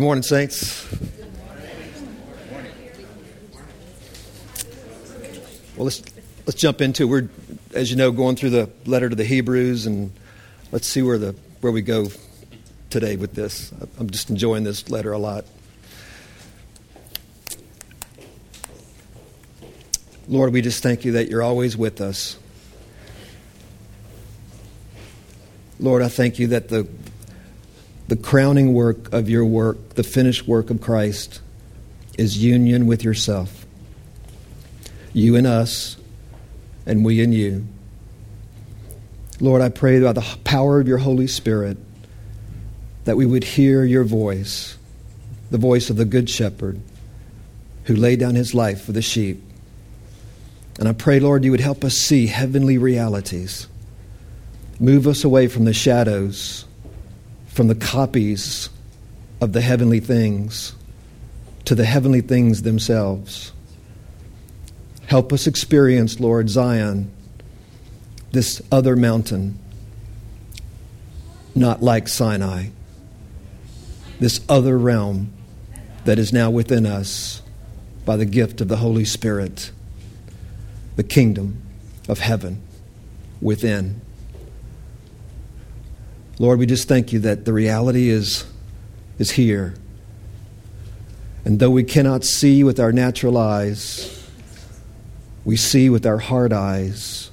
Good morning, Saints. Well, let's, let's jump into. We're, as you know, going through the letter to the Hebrews, and let's see where, the, where we go today with this. I'm just enjoying this letter a lot. Lord, we just thank you that you're always with us. Lord, I thank you that the, the crowning work of your work, the finished work of Christ, is union with yourself. You and us, and we and you. Lord, I pray by the power of your Holy Spirit that we would hear your voice, the voice of the Good Shepherd who laid down his life for the sheep. And I pray, Lord, you would help us see heavenly realities. Move us away from the shadows from the copies of the heavenly things to the heavenly things themselves. Help us experience, Lord, Zion, this other mountain, not like Sinai, this other realm that is now within us by the gift of the Holy Spirit, the kingdom of heaven within. Lord, we just thank you that the reality is, is here. And though we cannot see with our natural eyes, we see with our heart eyes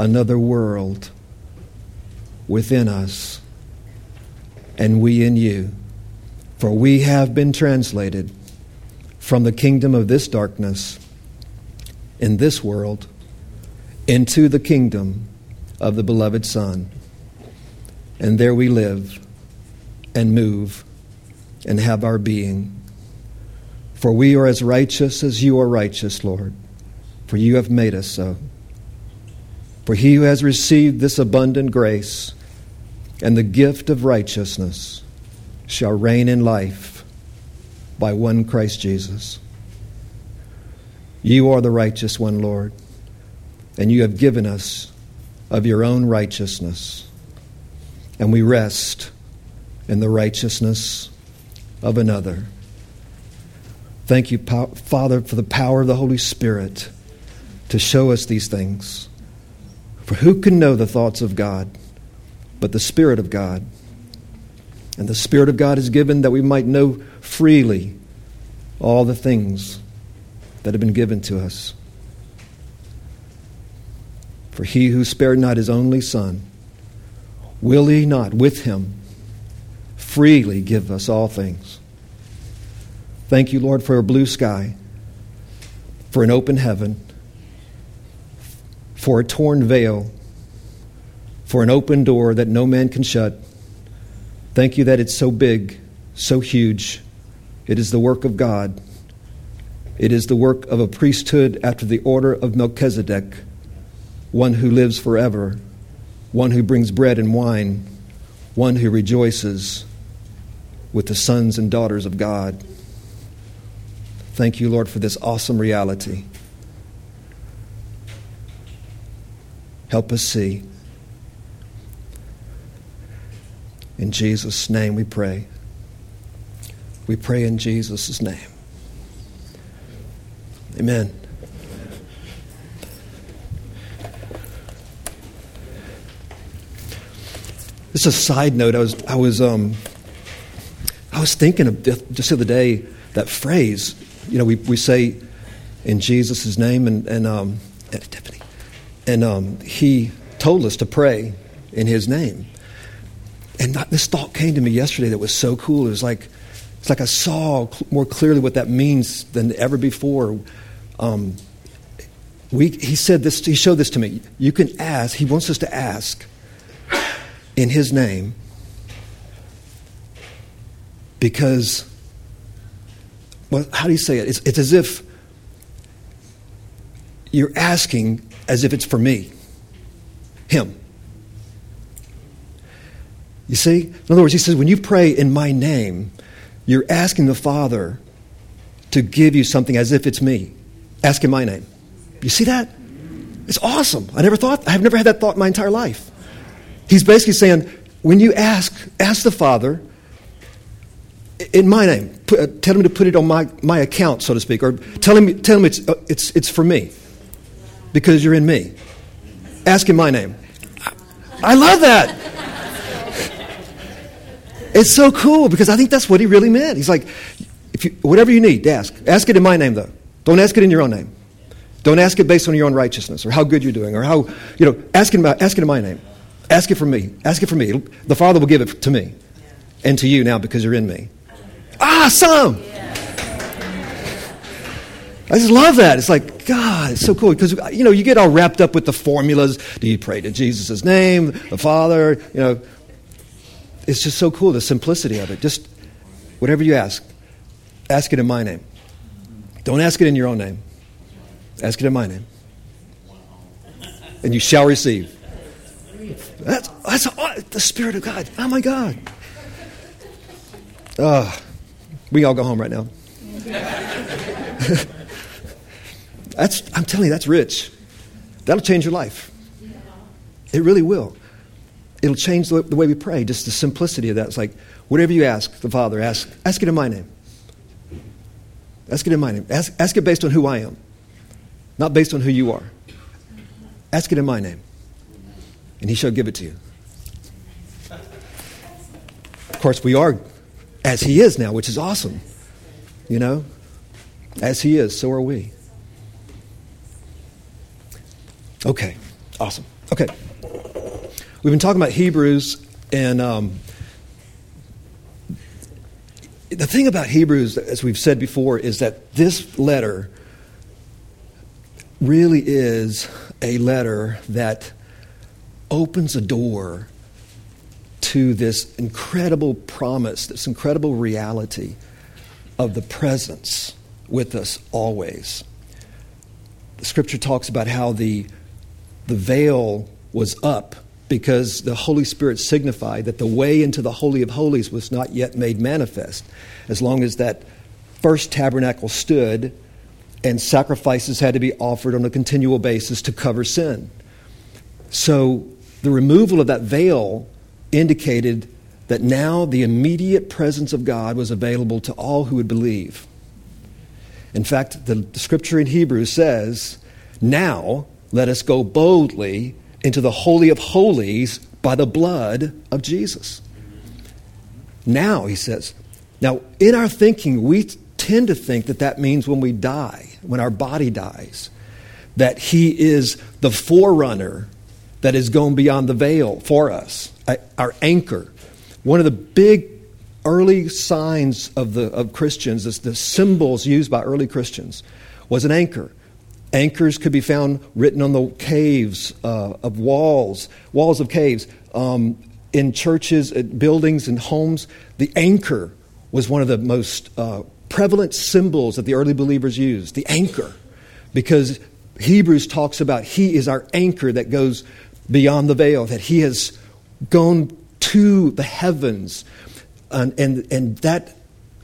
another world within us, and we in you. For we have been translated from the kingdom of this darkness in this world into the kingdom of the beloved Son and there we live and move and have our being. For we are as righteous as you are righteous, Lord, for you have made us so. For he who has received this abundant grace and the gift of righteousness shall reign in life by one Christ Jesus. You are the righteous one, Lord, and you have given us of your own righteousness and we rest in the righteousness of another. Thank you, Father, for the power of the Holy Spirit to show us these things. For who can know the thoughts of God but the Spirit of God? And the Spirit of God is given that we might know freely all the things that have been given to us. For he who spared not his only Son, will he not with him freely give us all things? Thank you, Lord, for a blue sky, for an open heaven, for a torn veil, for an open door that no man can shut. Thank you that it's so big, so huge. It is the work of God. It is the work of a priesthood after the order of Melchizedek, one who lives forever one who brings bread and wine, one who rejoices with the sons and daughters of God. Thank you, Lord, for this awesome reality. Help us see. In Jesus' name we pray. We pray in Jesus' name. Amen. Just a side note. I was I was um, I was thinking of just the other day that phrase. You know, we, we say in Jesus' name, and and um, and Tiffany, and um, he told us to pray in His name. And this thought came to me yesterday that was so cool. It was like it's like I saw more clearly what that means than ever before. Um, we, he said this. He showed this to me. You can ask. He wants us to ask in His name because, well, how do you say it? It's, it's as if you're asking as if it's for me, Him. You see? In other words, He says, when you pray in my name, you're asking the Father to give you something as if it's me. Ask in my name. You see that? It's awesome. I never thought, I've never had that thought in my entire life. He's basically saying, when you ask, ask the Father in my name. Put, uh, tell him to put it on my, my account, so to speak, or tell him, tell him it's, uh, it's, it's for me because you're in me. Ask in my name. I love that. It's so cool because I think that's what he really meant. He's like, if you, whatever you need, ask. Ask it in my name, though. Don't ask it in your own name. Don't ask it based on your own righteousness or how good you're doing or how, you know, ask it, ask it in my name. Ask it for me. Ask it for me. The Father will give it to me and to you now because you're in me. Awesome! Ah, I just love that. It's like, God, it's so cool. Because, you know, you get all wrapped up with the formulas. Do you pray to Jesus' name, the Father? You know, it's just so cool, the simplicity of it. Just whatever you ask, ask it in my name. Don't ask it in your own name. Ask it in my name. And you shall receive. That's, that's the Spirit of God. Oh, my God. Uh, we all go home right now. that's, I'm telling you, that's rich. That'll change your life. It really will it'll change the, the way we pray. Just the simplicity of that. It's like, whatever you ask the Father, ask, ask it in my name. Ask it in my name. Ask, ask it based on who I am, not based on who you are. Ask it in my name, and He shall give it to you. Of course, we are as He is now, which is awesome. You know? As He is, so are we. Okay, awesome. Okay. We've been talking about Hebrews, and um, the thing about Hebrews, as we've said before, is that this letter really is a letter that opens a door to this incredible promise, this incredible reality of the presence with us always. The scripture talks about how the, the veil was up because the Holy Spirit signified that the way into the Holy of Holies was not yet made manifest. As long as that first tabernacle stood and sacrifices had to be offered on a continual basis to cover sin. So the removal of that veil indicated that now the immediate presence of God was available to all who would believe. In fact, the, scripture in Hebrews says, Now let us go boldly into the Holy of Holies by the blood of Jesus. Now, he says, now in our thinking, we tend to think that that means when we die, when our body dies, that he is the forerunner that is going beyond the veil for us, our anchor. One of the big early signs of, the, of Christians, the symbols used by early Christians, was an anchor. Anchors could be found written on the caves uh, of walls, walls of caves. Um, in churches, buildings, and homes, the anchor was one of the most uh, prevalent symbols that the early believers used the anchor. Because Hebrews talks about He is our anchor that goes beyond the veil, that He has gone to the heavens. And, and, and that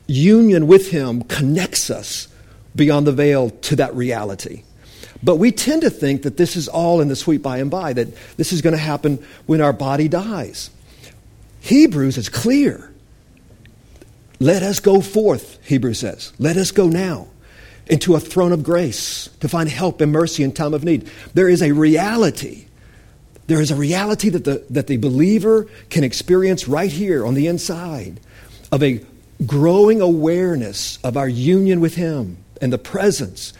union with Him connects us beyond the veil to that reality. But we tend to think that this is all in the sweet by and by, that this is going to happen when our body dies. Hebrews is clear. Let us go forth, Hebrews says. Let us go now into a throne of grace to find help and mercy in time of need. There is a reality. There is a reality that the, that the believer can experience right here on the inside of a growing awareness of our union with Him and the presence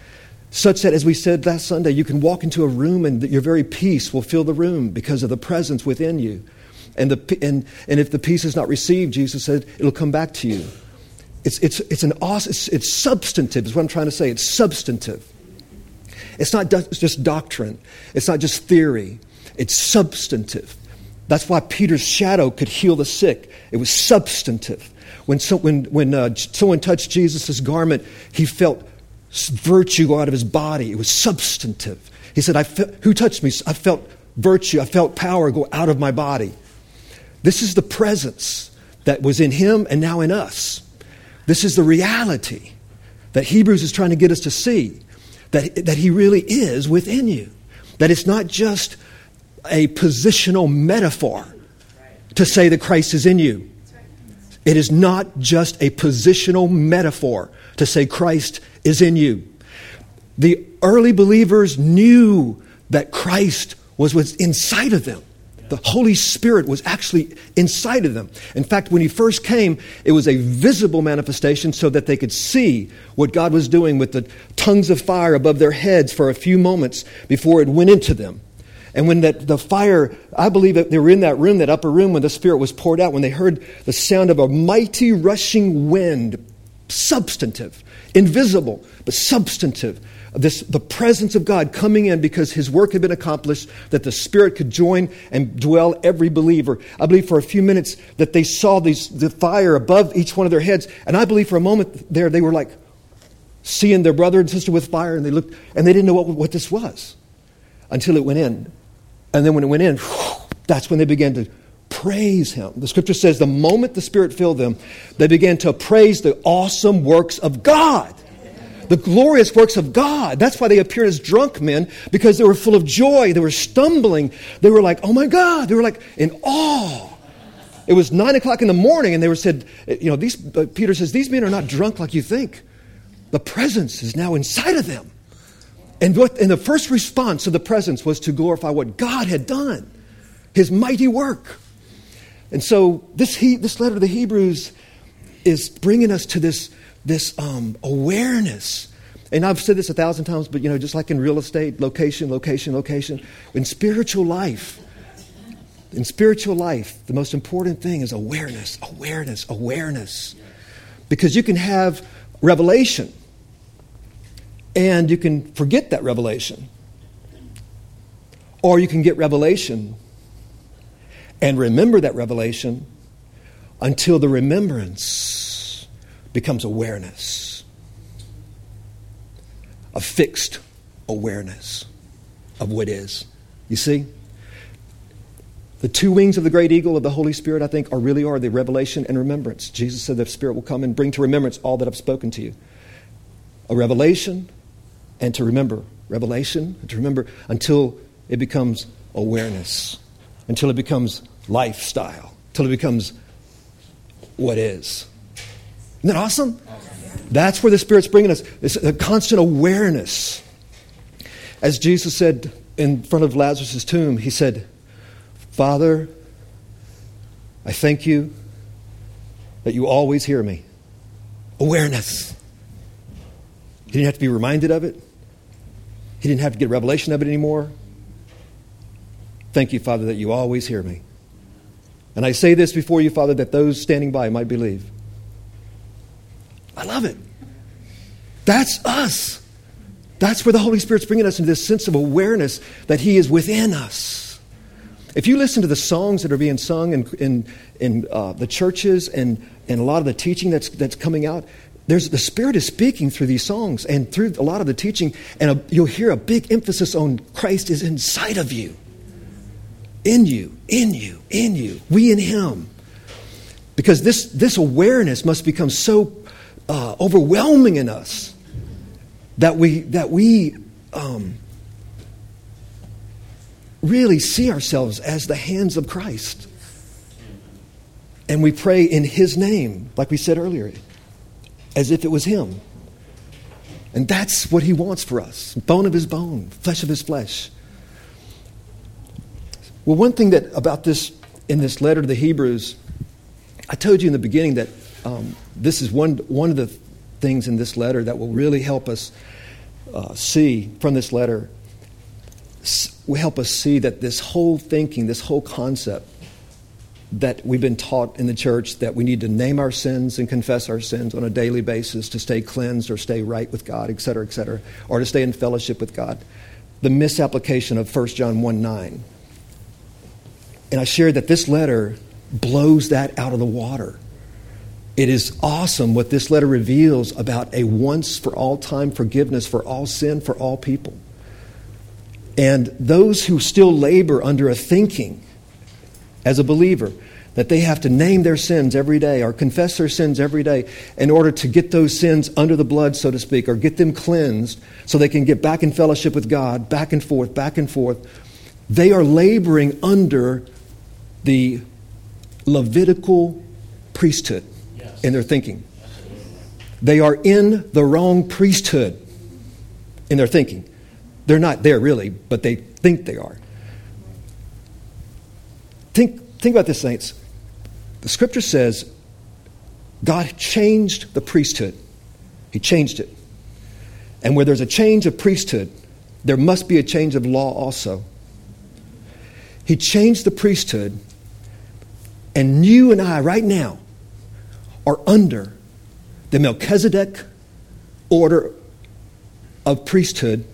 such that, as we said last Sunday, you can walk into a room and your very peace will fill the room because of the presence within you. And, the, and, and if the peace is not received, Jesus said, it'll come back to you. It's, it's, it's, an awesome, it's, it's substantive, is what I'm trying to say. It's substantive. It's not just doctrine, it's not just theory, it's substantive. That's why Peter's shadow could heal the sick. It was substantive. When, so, when, when uh, someone touched Jesus' garment, he felt virtue go out of his body. It was substantive. He said, I fe- Who touched me? I felt virtue, I felt power go out of my body. This is the presence that was in him and now in us. This is the reality that Hebrews is trying to get us to see that, that he really is within you. That it's not just a positional metaphor to say that Christ is in you. It is not just a positional metaphor to say Christ is in you. The early believers knew that Christ was what's inside of them. The Holy Spirit was actually inside of them. In fact, when He first came, it was a visible manifestation so that they could see what God was doing with the tongues of fire above their heads for a few moments before it went into them. And when that, the fire, I believe that they were in that room, that upper room, when the Spirit was poured out, when they heard the sound of a mighty rushing wind, substantive, invisible, but substantive. This, the presence of God coming in because his work had been accomplished, that the Spirit could join and dwell every believer. I believe for a few minutes that they saw these, the fire above each one of their heads. And I believe for a moment there they were like seeing their brother and sister with fire and they looked and they didn't know what, what this was until it went in. And then when it went in, that's when they began to praise him. The scripture says the moment the Spirit filled them, they began to praise the awesome works of God. The glorious works of God. That's why they appeared as drunk men, because they were full of joy. They were stumbling. They were like, oh my God. They were like in awe. It was nine o'clock in the morning, and they were said, you know, these, uh, Peter says, these men are not drunk like you think. The presence is now inside of them. And, what, and the first response to the presence was to glorify what God had done, his mighty work. And so this, he, this letter to the Hebrews is bringing us to this, this um, awareness. And I've said this a thousand times, but you know, just like in real estate, location, location, location. In spiritual life, in spiritual life, the most important thing is awareness, awareness, awareness. Because you can have revelation and you can forget that revelation. Or you can get revelation and remember that revelation until the remembrance becomes awareness, a fixed awareness of what is. You see? The two wings of the great eagle of the Holy Spirit, I think, are really are the revelation and remembrance. Jesus said the Spirit will come and bring to remembrance all that I've spoken to you. A revelation and to remember revelation, and to remember until it becomes awareness, until it becomes lifestyle, until it becomes what is. Isn't that awesome? That's where the Spirit's bringing us. It's a constant awareness. As Jesus said in front of Lazarus' tomb, he said, Father, I thank you that you always hear me. Awareness. He didn't have to be reminded of it. He didn't have to get a revelation of it anymore. Thank you, Father, that you always hear me. And I say this before you, Father, that those standing by might believe. I love it. That's us. That's where the Holy Spirit's bringing us into this sense of awareness that He is within us. If you listen to the songs that are being sung in, in, in uh, the churches and, and a lot of the teaching that's, that's coming out, there's, the Spirit is speaking through these songs and through a lot of the teaching, and a, you'll hear a big emphasis on Christ is inside of you. In you, in you, in you. We in Him. Because this, this awareness must become so uh, overwhelming in us that we, that we um, really see ourselves as the hands of Christ. And we pray in His name, like we said earlier as if it was Him. And that's what He wants for us bone of His bone, flesh of His flesh. Well, one thing that about this in this letter to the Hebrews, I told you in the beginning that um, this is one, one of the things in this letter that will really help us uh, see from this letter, will help us see that this whole thinking, this whole concept, that we've been taught in the church that we need to name our sins and confess our sins on a daily basis to stay cleansed or stay right with God, et cetera, et cetera, or to stay in fellowship with God. The misapplication of 1 John 1 9. And I shared that this letter blows that out of the water. It is awesome what this letter reveals about a once for all time forgiveness for all sin for all people. And those who still labor under a thinking as a believer that they have to name their sins every day or confess their sins every day in order to get those sins under the blood, so to speak, or get them cleansed so they can get back in fellowship with God, back and forth, back and forth. They are laboring under the Levitical priesthood. in their thinking. They are in the wrong priesthood in their thinking. They're not there really, but they think they are. Think, think about this, saints. The scripture says God changed the priesthood, He changed it. And where there's a change of priesthood, there must be a change of law also. He changed the priesthood, and you and I, right now, are under the Melchizedek order of priesthood,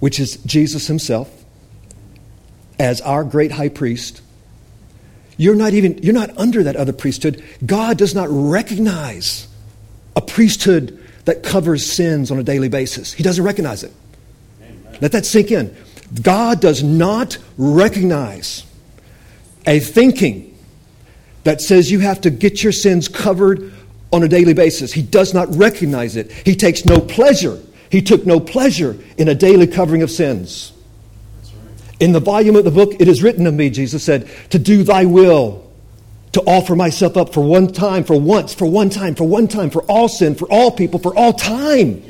which is Jesus himself as our great high priest. You're not even you're not under that other priesthood. God does not recognize a priesthood that covers sins on a daily basis. He doesn't recognize it. Amen. Let that sink in. God does not recognize a thinking that says you have to get your sins covered on a daily basis. He does not recognize it. He takes no pleasure. He took no pleasure in a daily covering of sins. In the volume of the book, it is written of me, Jesus said, to do thy will, to offer myself up for one time, for once, for one time, for one time, for all sin, for all people, for all time.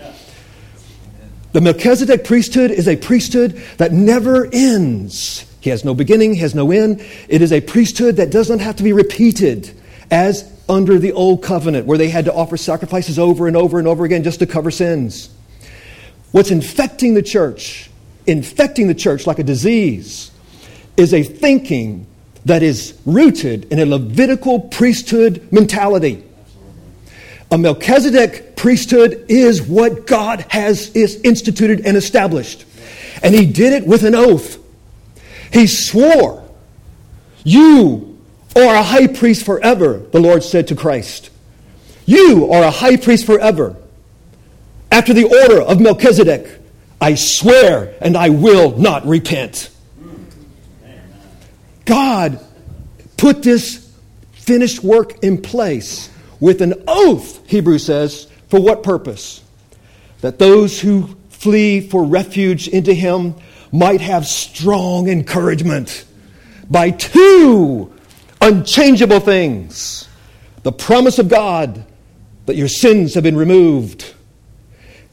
The Melchizedek priesthood is a priesthood that never ends. He has no beginning, he has no end. It is a priesthood that does not have to be repeated as under the old covenant, where they had to offer sacrifices over and over and over again just to cover sins. What's infecting the church, infecting the church like a disease, is a thinking that is rooted in a Levitical priesthood mentality. A Melchizedek priesthood is what God has is instituted and established. And he did it with an oath. He swore, You are a high priest forever, the Lord said to Christ. You are a high priest forever. After the order of Melchizedek, I swear and I will not repent. God put this finished work in place with an oath, Hebrews says, for what purpose? That those who flee for refuge into Him might have strong encouragement by two unchangeable things the promise of God that your sins have been removed,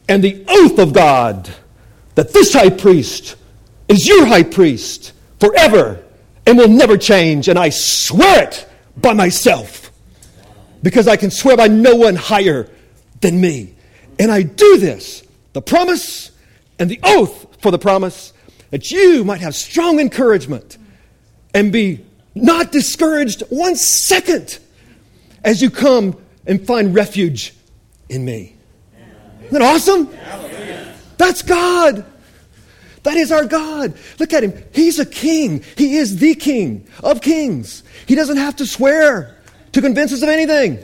and the oath of God that this high priest is your high priest forever and will never change. And I swear it by myself because I can swear by no one higher than me. And I do this, the promise and the oath for the promise, that you might have strong encouragement and be not discouraged one second as you come and find refuge in me. Isn't that awesome? That's God. That is our God. Look at him. He's a king. He is the king of kings. He doesn't have to swear to convince us of anything.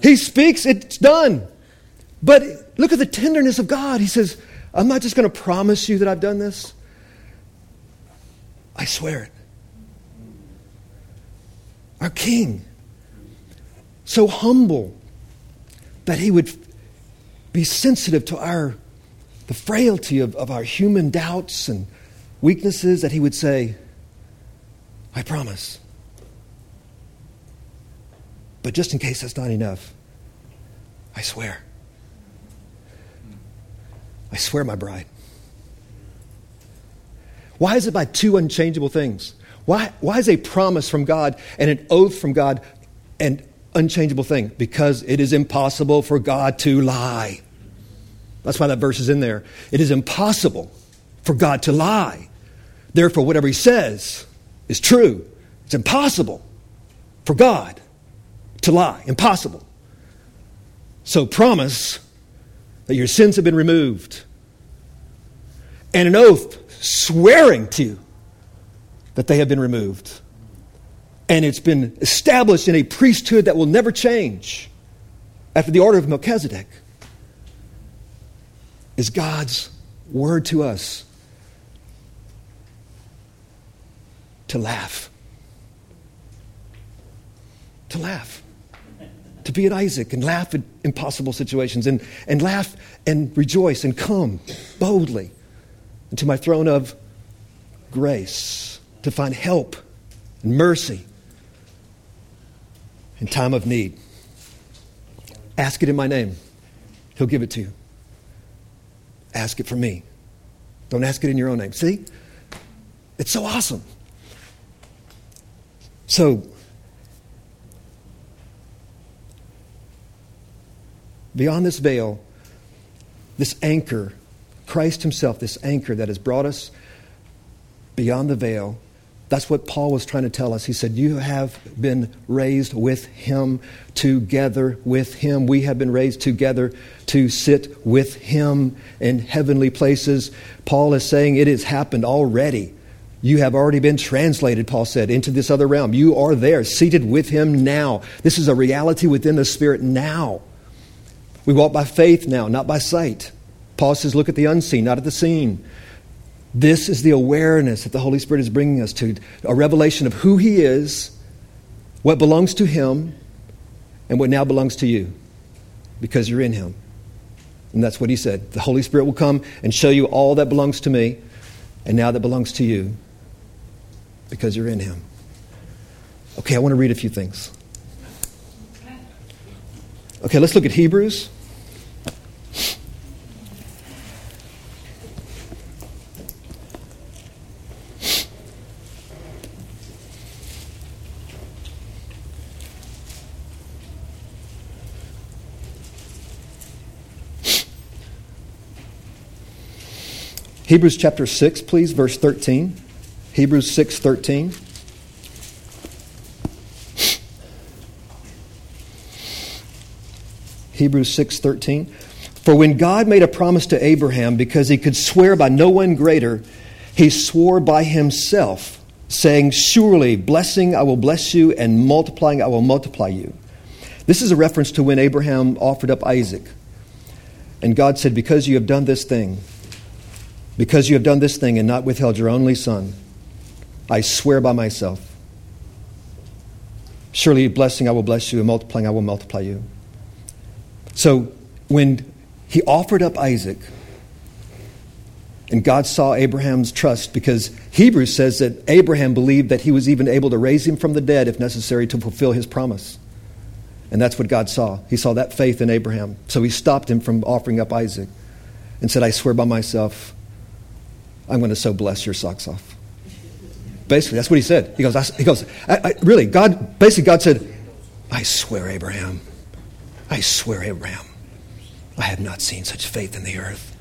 He speaks, it's done. But look at the tenderness of God. He says, I'm not just going to promise you that I've done this, I swear it. Our king, so humble that he would be sensitive to our the frailty of, of our human doubts and weaknesses, that he would say, I promise. But just in case that's not enough, I swear. I swear, my bride. Why is it by two unchangeable things? Why, why is a promise from God and an oath from God an unchangeable thing? Because it is impossible for God to lie. That's why that verse is in there. It is impossible for God to lie. Therefore, whatever He says is true. It's impossible for God to lie. Impossible. So, promise that your sins have been removed, and an oath swearing to that they have been removed. And it's been established in a priesthood that will never change after the order of Melchizedek is God's word to us to laugh. To laugh. To be at Isaac and laugh at impossible situations and, and laugh and rejoice and come boldly into my throne of grace to find help and mercy. in time of need. Ask it in my name, He'll give it to you. Ask it for me. Don't ask it in your own name. See? It's so awesome. So, beyond this veil, this anchor, Christ Himself, this anchor that has brought us beyond the veil. That's what Paul was trying to tell us. He said, You have been raised with him, together with him. We have been raised together to sit with him in heavenly places. Paul is saying it has happened already. You have already been translated, Paul said, into this other realm. You are there, seated with him now. This is a reality within the Spirit now. We walk by faith now, not by sight. Paul says, Look at the unseen, not at the seen. This is the awareness that the Holy Spirit is bringing us to a revelation of who He is, what belongs to Him, and what now belongs to you because you're in Him. And that's what He said. The Holy Spirit will come and show you all that belongs to me and now that belongs to you because you're in Him. Okay, I want to read a few things. Okay, let's look at Hebrews Hebrews chapter 6, please, verse 13. Hebrews 6 13. Hebrews 6 13. For when God made a promise to Abraham, because he could swear by no one greater, he swore by himself, saying, Surely, blessing I will bless you, and multiplying I will multiply you. This is a reference to when Abraham offered up Isaac. And God said, Because you have done this thing, because you have done this thing and not withheld your only son, I swear by myself. Surely, blessing I will bless you, and multiplying I will multiply you. So, when he offered up Isaac, and God saw Abraham's trust because Hebrews says that Abraham believed that he was even able to raise him from the dead if necessary to fulfill his promise. And that's what God saw. He saw that faith in Abraham. So he stopped him from offering up Isaac and said, I swear by myself, I'm going to so bless your socks off. Basically, that's what he said. He goes, I, he goes, I, I, really, God, basically, God said, I swear, Abraham, I swear, Abraham, I have not seen such faith in the earth.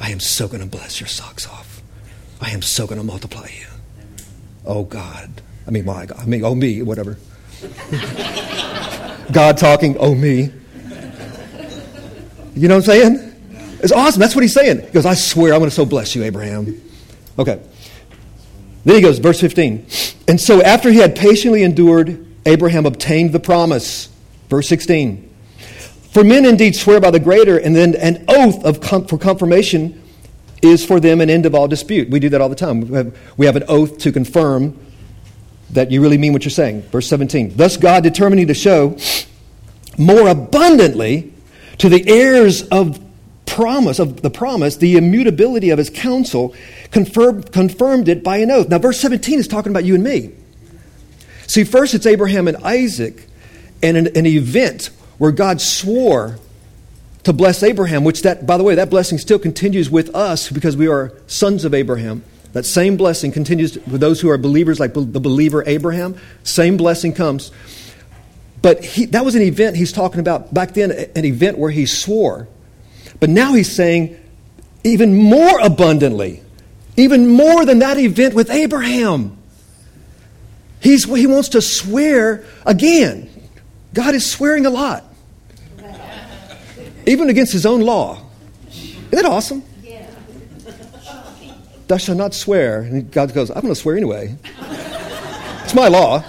I am so going to bless your socks off. I am so going to multiply you. Oh, God. I mean, my God. I mean, oh, me, whatever. God talking, oh, me. You know what I'm saying? It's awesome. That's what he's saying. He goes, I swear I'm going to so bless you, Abraham. Okay. Then he goes, verse 15. And so after he had patiently endured, Abraham obtained the promise. Verse 16. For men indeed swear by the greater, and then an oath of com- for confirmation is for them an end of all dispute. We do that all the time. We have, we have an oath to confirm that you really mean what you're saying. Verse 17. Thus God determining to show more abundantly to the heirs of promise of the promise, the immutability of his counsel, confirmed, confirmed it by an oath. Now, verse 17 is talking about you and me. See, first it's Abraham and Isaac, and an, an event where God swore to bless Abraham, which that, by the way, that blessing still continues with us because we are sons of Abraham. That same blessing continues with those who are believers, like the believer Abraham. Same blessing comes. But he, that was an event he's talking about back then, an event where he swore. But now he's saying, even more abundantly, even more than that event with Abraham. He's, he wants to swear again. God is swearing a lot, even against his own law. Isn't that awesome? Thou shalt not swear. And God goes, I'm going to swear anyway. It's my law.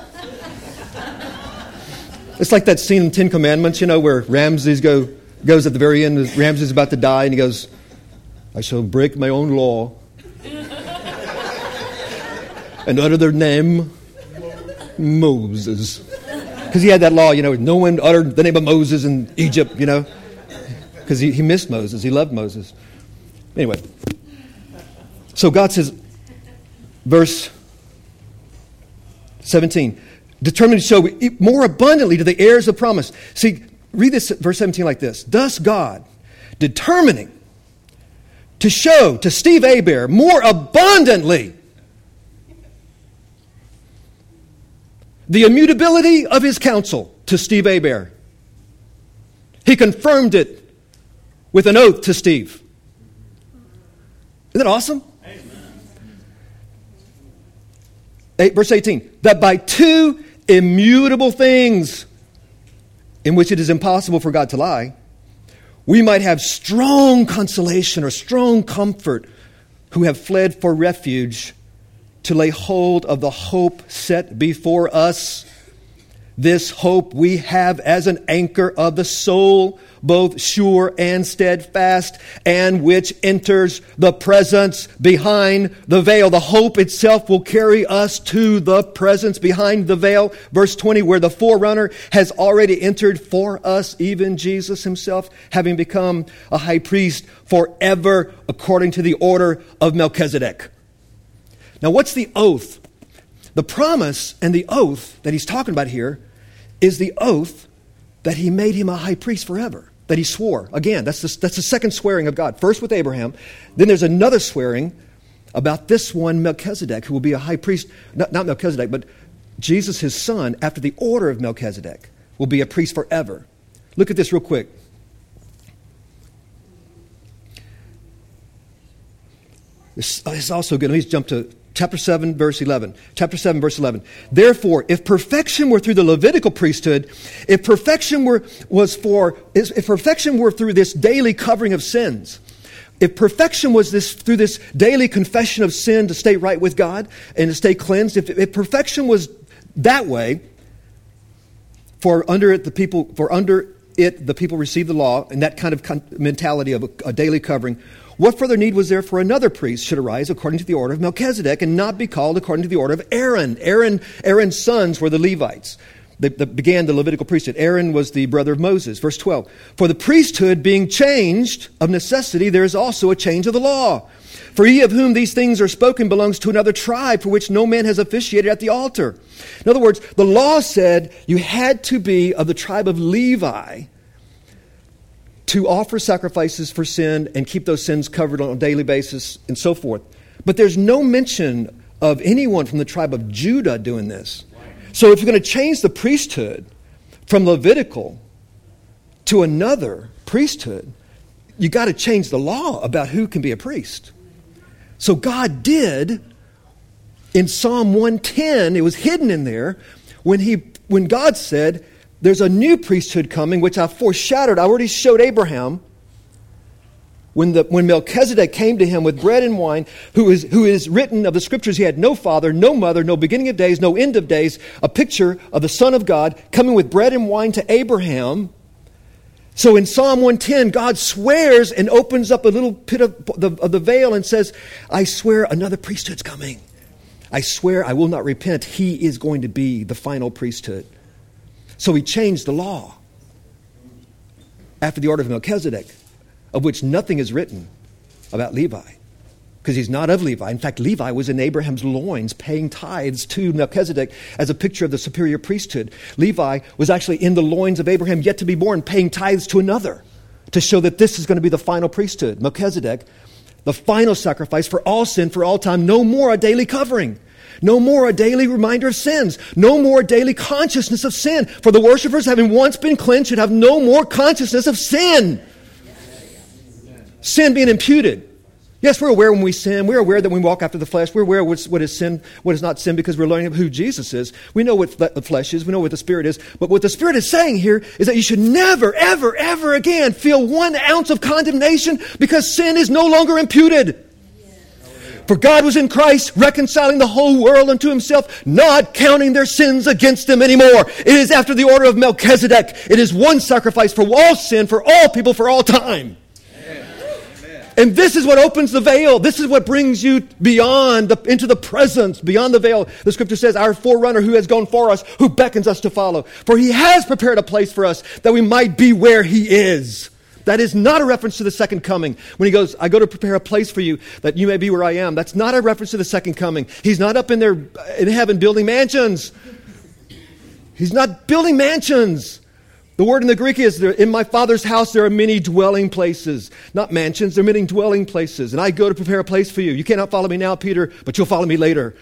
It's like that scene in Ten Commandments, you know, where Ramses go, goes at the very end, Ramses is about to die, and he goes, I shall break my own law and utter their name, Moses. Because he had that law, you know, no one uttered the name of Moses in Egypt, you know, because he, he missed Moses, he loved Moses. Anyway, so God says, verse 17, determined to show more abundantly to the heirs of promise. See, read this verse 17 like this. Thus God, determining to show to Steve Aber more abundantly the immutability of his counsel to Steve Aber. He confirmed it with an oath to Steve. Isn't that awesome? Eight, verse 18 that by two immutable things in which it is impossible for God to lie, we might have strong consolation or strong comfort who have fled for refuge to lay hold of the hope set before us. This hope we have as an anchor of the soul both sure and steadfast, and which enters the presence behind the veil. The hope itself will carry us to the presence behind the veil. Verse 20, where the forerunner has already entered for us, even Jesus himself, having become a high priest forever according to the order of Melchizedek. Now, what's the oath? The promise and the oath that he's talking about here is the oath that he made him a high priest forever that he swore. Again, that's the, that's the second swearing of God. First with Abraham, then there's another swearing about this one, Melchizedek, who will be a high priest, not, not Melchizedek, but Jesus, his son, after the order of Melchizedek, will be a priest forever. Look at this real quick. This oh, is also good. Let me jump to chapter 7 verse 11 chapter 7 verse 11 therefore if perfection were through the levitical priesthood if perfection were was for if perfection were through this daily covering of sins if perfection was this through this daily confession of sin to stay right with god and to stay cleansed if, if perfection was that way for under it the people for under it the people received the law and that kind of mentality of a, a daily covering what further need was there for another priest should arise according to the order of Melchizedek and not be called according to the order of Aaron? Aaron Aaron's sons were the Levites. That began the Levitical priesthood. Aaron was the brother of Moses. Verse 12. For the priesthood being changed of necessity, there is also a change of the law. For he of whom these things are spoken belongs to another tribe for which no man has officiated at the altar. In other words, the law said you had to be of the tribe of Levi to offer sacrifices for sin and keep those sins covered on a daily basis and so forth. But there's no mention of anyone from the tribe of Judah doing this. So if you're going to change the priesthood from Levitical to another priesthood, you got to change the law about who can be a priest. So God did in Psalm 110, it was hidden in there when he when God said, there's a new priesthood coming, which I foreshadowed. I already showed Abraham when, the, when Melchizedek came to him with bread and wine, who is, who is written of the scriptures, he had no father, no mother, no beginning of days, no end of days, a picture of the Son of God coming with bread and wine to Abraham. So in Psalm 110, God swears and opens up a little pit of the, of the veil and says, I swear another priesthood's coming. I swear I will not repent. He is going to be the final priesthood. So he changed the law after the order of Melchizedek, of which nothing is written about Levi, because he's not of Levi. In fact, Levi was in Abraham's loins paying tithes to Melchizedek as a picture of the superior priesthood. Levi was actually in the loins of Abraham, yet to be born, paying tithes to another to show that this is going to be the final priesthood. Melchizedek, the final sacrifice for all sin, for all time, no more a daily covering. No more a daily reminder of sins. No more a daily consciousness of sin. For the worshippers, having once been cleansed, should have no more consciousness of sin. Sin being imputed. Yes, we're aware when we sin. We're aware that when we walk after the flesh. We're aware what is sin, what is not sin, because we're learning who Jesus is. We know what the flesh is. We know what the Spirit is. But what the Spirit is saying here is that you should never, ever, ever again feel one ounce of condemnation because sin is no longer imputed. For God was in Christ, reconciling the whole world unto himself, not counting their sins against them anymore. It is after the order of Melchizedek. It is one sacrifice for all sin, for all people, for all time. And this is what opens the veil. This is what brings you beyond, the, into the presence, beyond the veil. The scripture says, Our forerunner who has gone for us, who beckons us to follow. For he has prepared a place for us that we might be where he is. That is not a reference to the second coming. When he goes, I go to prepare a place for you that you may be where I am. That's not a reference to the second coming. He's not up in there uh, in heaven building mansions. He's not building mansions. The word in the Greek is in my Father's house there are many dwelling places. Not mansions, there are many dwelling places. And I go to prepare a place for you. You cannot follow me now, Peter, but you'll follow me later.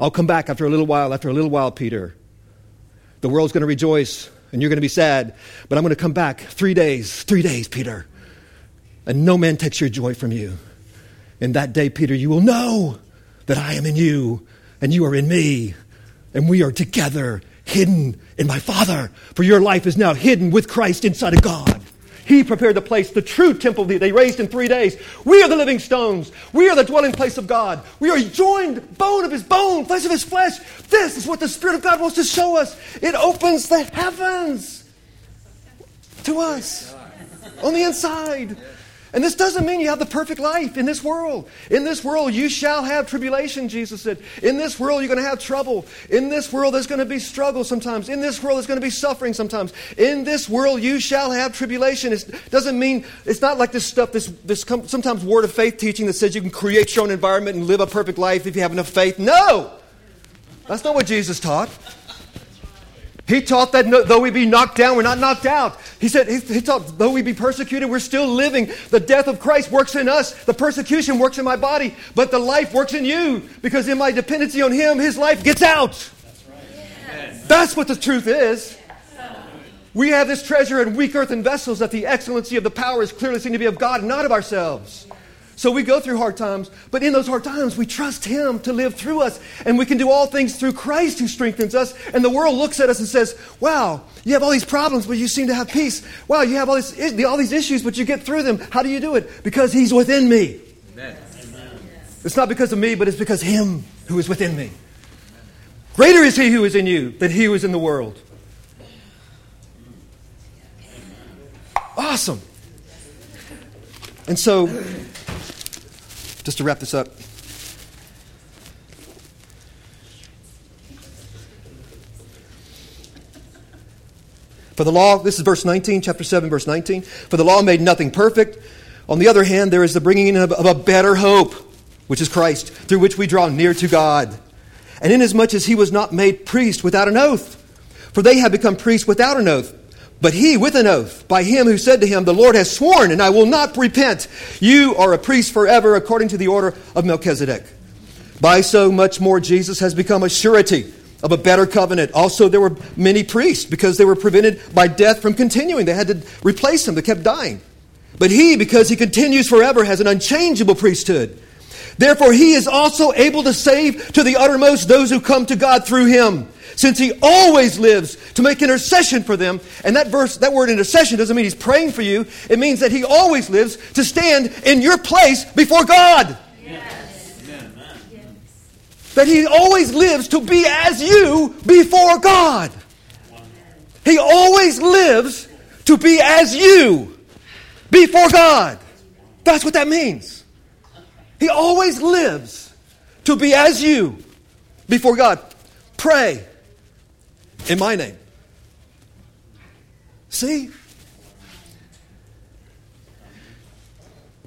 I'll come back after a little while, after a little while, Peter. The world's going to rejoice and you're going to be sad, but I'm going to come back three days, three days, Peter. And no man takes your joy from you. In that day, Peter, you will know that I am in you and you are in me, and we are together, hidden in my Father. For your life is now hidden with Christ inside of God. He prepared the place, the true temple that they raised in three days. We are the living stones. We are the dwelling place of God. We are joined, bone of his bone, flesh of his flesh. This is what the Spirit of God wants to show us. It opens the heavens to us on the inside. And this doesn't mean you have the perfect life in this world. In this world, you shall have tribulation, Jesus said. In this world, you're going to have trouble. In this world, there's going to be struggle sometimes. In this world, there's going to be suffering sometimes. In this world, you shall have tribulation. It doesn't mean, it's not like this stuff, this, this sometimes word of faith teaching that says you can create your own environment and live a perfect life if you have enough faith. No! That's not what Jesus taught. He taught that no, though we be knocked down, we're not knocked out. He said, he, he, taught, though we be persecuted, we're still living. The death of Christ works in us. The persecution works in my body, but the life works in you. Because in my dependency on Him, His life gets out. That's, right. yes. That's what the truth is. We have this treasure in weak earthen vessels that the excellency of the power is clearly seen to be of God, not of ourselves. So we go through hard times, but in those hard times, we trust Him to live through us, and we can do all things through Christ who strengthens us. And the world looks at us and says, Wow, you have all these problems, but you seem to have peace. Wow, you have all, this, all these issues, but you get through them. How do you do it? Because He's within me. Amen. It's not because of me, but it's because Him who is within me. Greater is He who is in you than He who is in the world. Awesome. And so, just to wrap this up. For the law, this is verse 19, chapter 7, verse 19. For the law made nothing perfect. On the other hand, there is the bringing in of, of a better hope, which is Christ, through which we draw near to God. And inasmuch as he was not made priest without an oath, for they have become priests without an oath, but he with an oath, by him who said to him, The Lord has sworn, and I will not repent. You are a priest forever, according to the order of Melchizedek. By so much more, Jesus has become a surety of a better covenant. Also, there were many priests because they were prevented by death from continuing. They had to replace them, they kept dying. But he, because he continues forever, has an unchangeable priesthood. Therefore, he is also able to save to the uttermost those who come to God through him since he always lives to make intercession for them. And that verse, that word intercession doesn't mean he's praying for you. It means that he always lives to stand in your place before God. Yes. That he always lives to be as you before God. He always lives to be as you before God. That's what that means. He always lives to be as you before God. Pray in my name. See?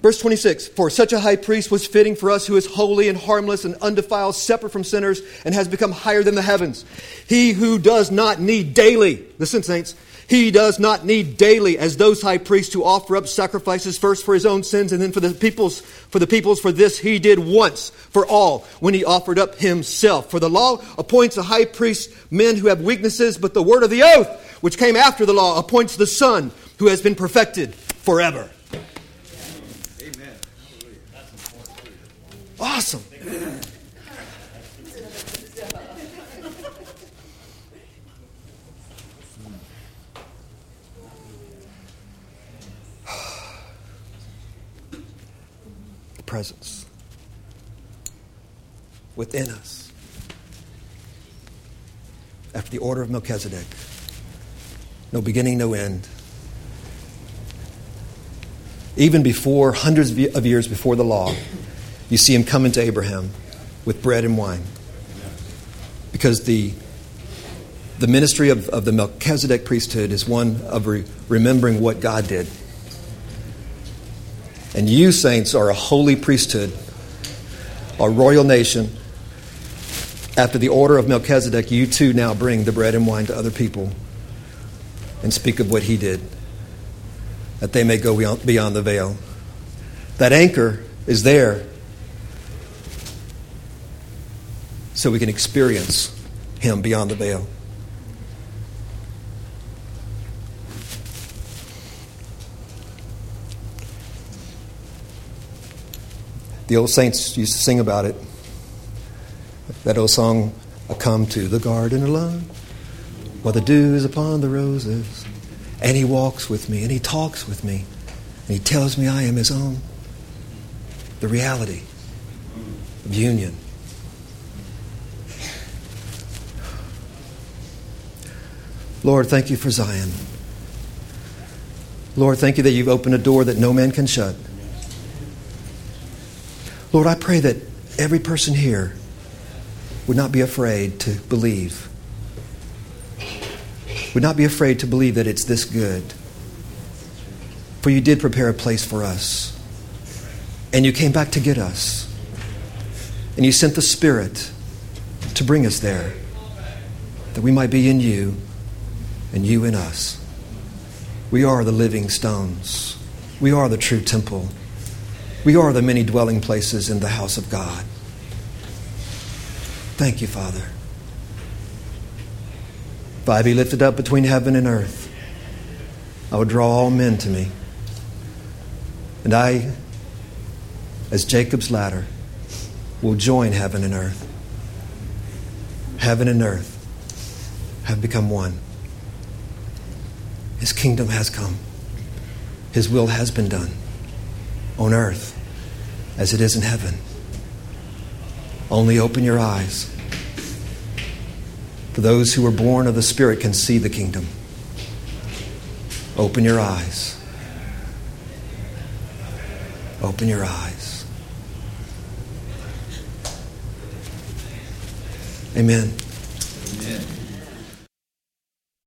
Verse 26 For such a high priest was fitting for us who is holy and harmless and undefiled, separate from sinners, and has become higher than the heavens. He who does not need daily, listen, saints, he does not need daily, as those high priests, to offer up sacrifices first for his own sins and then for the people's. For the people's, for this he did once for all when he offered up himself. For the law appoints a high priest men who have weaknesses, but the word of the oath, which came after the law, appoints the Son who has been perfected forever. Amen. Awesome. Presence within us after the order of Melchizedek. No beginning, no end. Even before, hundreds of years before the law, you see him coming to Abraham with bread and wine. Because the, the ministry of, of the Melchizedek priesthood is one of re- remembering what God did and you, saints, are a holy priesthood, a royal nation, after the order of Melchizedek, you too now bring the bread and wine to other people and speak of what he did, that they may go beyond the veil. That anchor is there so we can experience him beyond the veil. The old saints used to sing about it. That old song, I come to the garden alone, while the dew is upon the roses. And he walks with me, and he talks with me, and he tells me I am his own. The reality of union. Lord, thank you for Zion. Lord, thank you that you've opened a door that no man can shut. Lord, I pray that every person here would not be afraid to believe, would not be afraid to believe that it's this good. For you did prepare a place for us, and you came back to get us, and you sent the Spirit to bring us there, that we might be in you and you in us. We are the living stones. We are the true temple. We are the many dwelling places in the house of God. Thank you, Father. If I be lifted up between heaven and earth, I will draw all men to me. And I, as Jacob's ladder, will join heaven and earth. Heaven and earth have become one. His kingdom has come, His will has been done on earth as it is in heaven. Only open your eyes. For those who are born of the Spirit can see the kingdom. Open your eyes. Open your eyes. Amen.